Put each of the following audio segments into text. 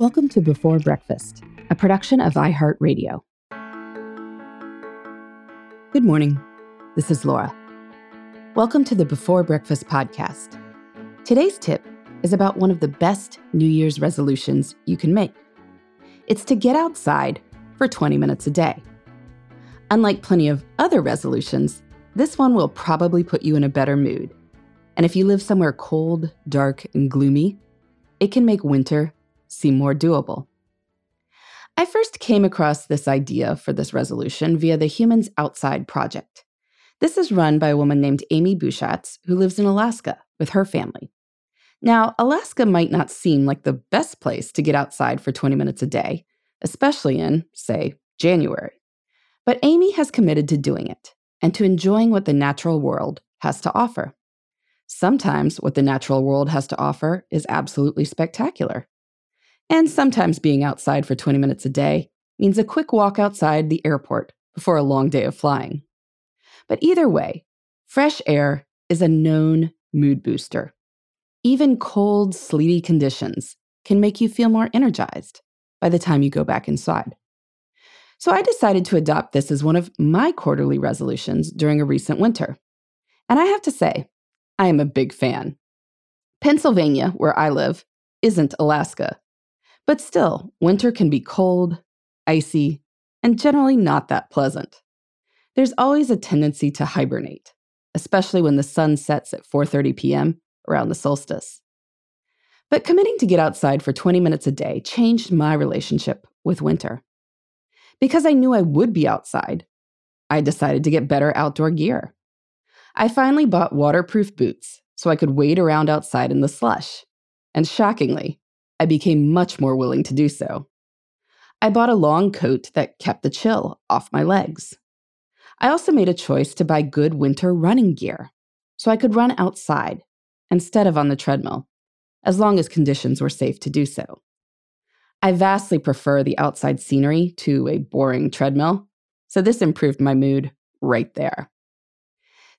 Welcome to Before Breakfast, a production of iHeartRadio. Good morning. This is Laura. Welcome to the Before Breakfast podcast. Today's tip is about one of the best New Year's resolutions you can make. It's to get outside for 20 minutes a day. Unlike plenty of other resolutions, this one will probably put you in a better mood. And if you live somewhere cold, dark, and gloomy, it can make winter seem more doable. I first came across this idea for this resolution via the Humans Outside Project. This is run by a woman named Amy Bushatz, who lives in Alaska with her family. Now, Alaska might not seem like the best place to get outside for 20 minutes a day, especially in, say, January. But Amy has committed to doing it and to enjoying what the natural world has to offer. Sometimes what the natural world has to offer is absolutely spectacular. And sometimes being outside for 20 minutes a day means a quick walk outside the airport before a long day of flying. But either way, fresh air is a known mood booster. Even cold, sleety conditions can make you feel more energized by the time you go back inside. So I decided to adopt this as one of my quarterly resolutions during a recent winter. And I have to say, I am a big fan. Pennsylvania, where I live, isn't Alaska. But still, winter can be cold, icy, and generally not that pleasant. There's always a tendency to hibernate, especially when the sun sets at 4:30 p.m. around the solstice. But committing to get outside for 20 minutes a day changed my relationship with winter. Because I knew I would be outside, I decided to get better outdoor gear. I finally bought waterproof boots so I could wade around outside in the slush. And shockingly, I became much more willing to do so. I bought a long coat that kept the chill off my legs. I also made a choice to buy good winter running gear so I could run outside instead of on the treadmill, as long as conditions were safe to do so. I vastly prefer the outside scenery to a boring treadmill, so this improved my mood right there.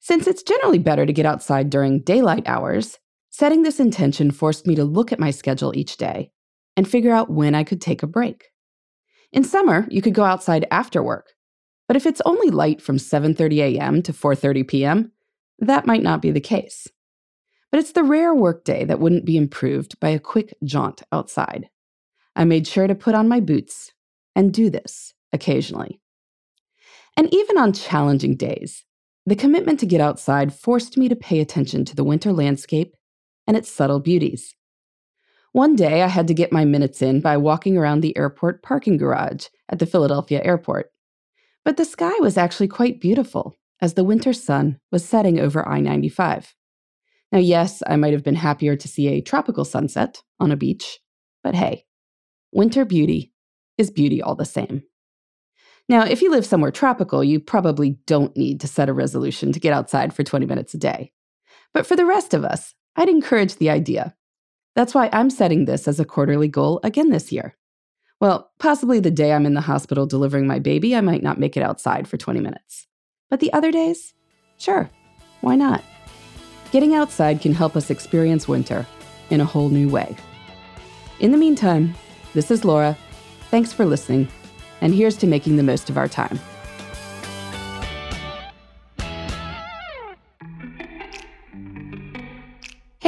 Since it's generally better to get outside during daylight hours, setting this intention forced me to look at my schedule each day and figure out when I could take a break. In summer, you could go outside after work, but if it's only light from 7:30 a.m. to 4:30 p.m., that might not be the case. But it's the rare workday that wouldn't be improved by a quick jaunt outside. I made sure to put on my boots and do this occasionally. And even on challenging days, the commitment to get outside forced me to pay attention to the winter landscape and its subtle beauties. One day, I had to get my minutes in by walking around the airport parking garage at the Philadelphia airport. But the sky was actually quite beautiful as the winter sun was setting over I 95. Now, yes, I might have been happier to see a tropical sunset on a beach, but hey, winter beauty is beauty all the same. Now, if you live somewhere tropical, you probably don't need to set a resolution to get outside for 20 minutes a day. But for the rest of us, I'd encourage the idea. That's why I'm setting this as a quarterly goal again this year. Well, possibly the day I'm in the hospital delivering my baby, I might not make it outside for 20 minutes. But the other days, sure, why not? Getting outside can help us experience winter in a whole new way. In the meantime, this is Laura. Thanks for listening and here's to making the most of our time.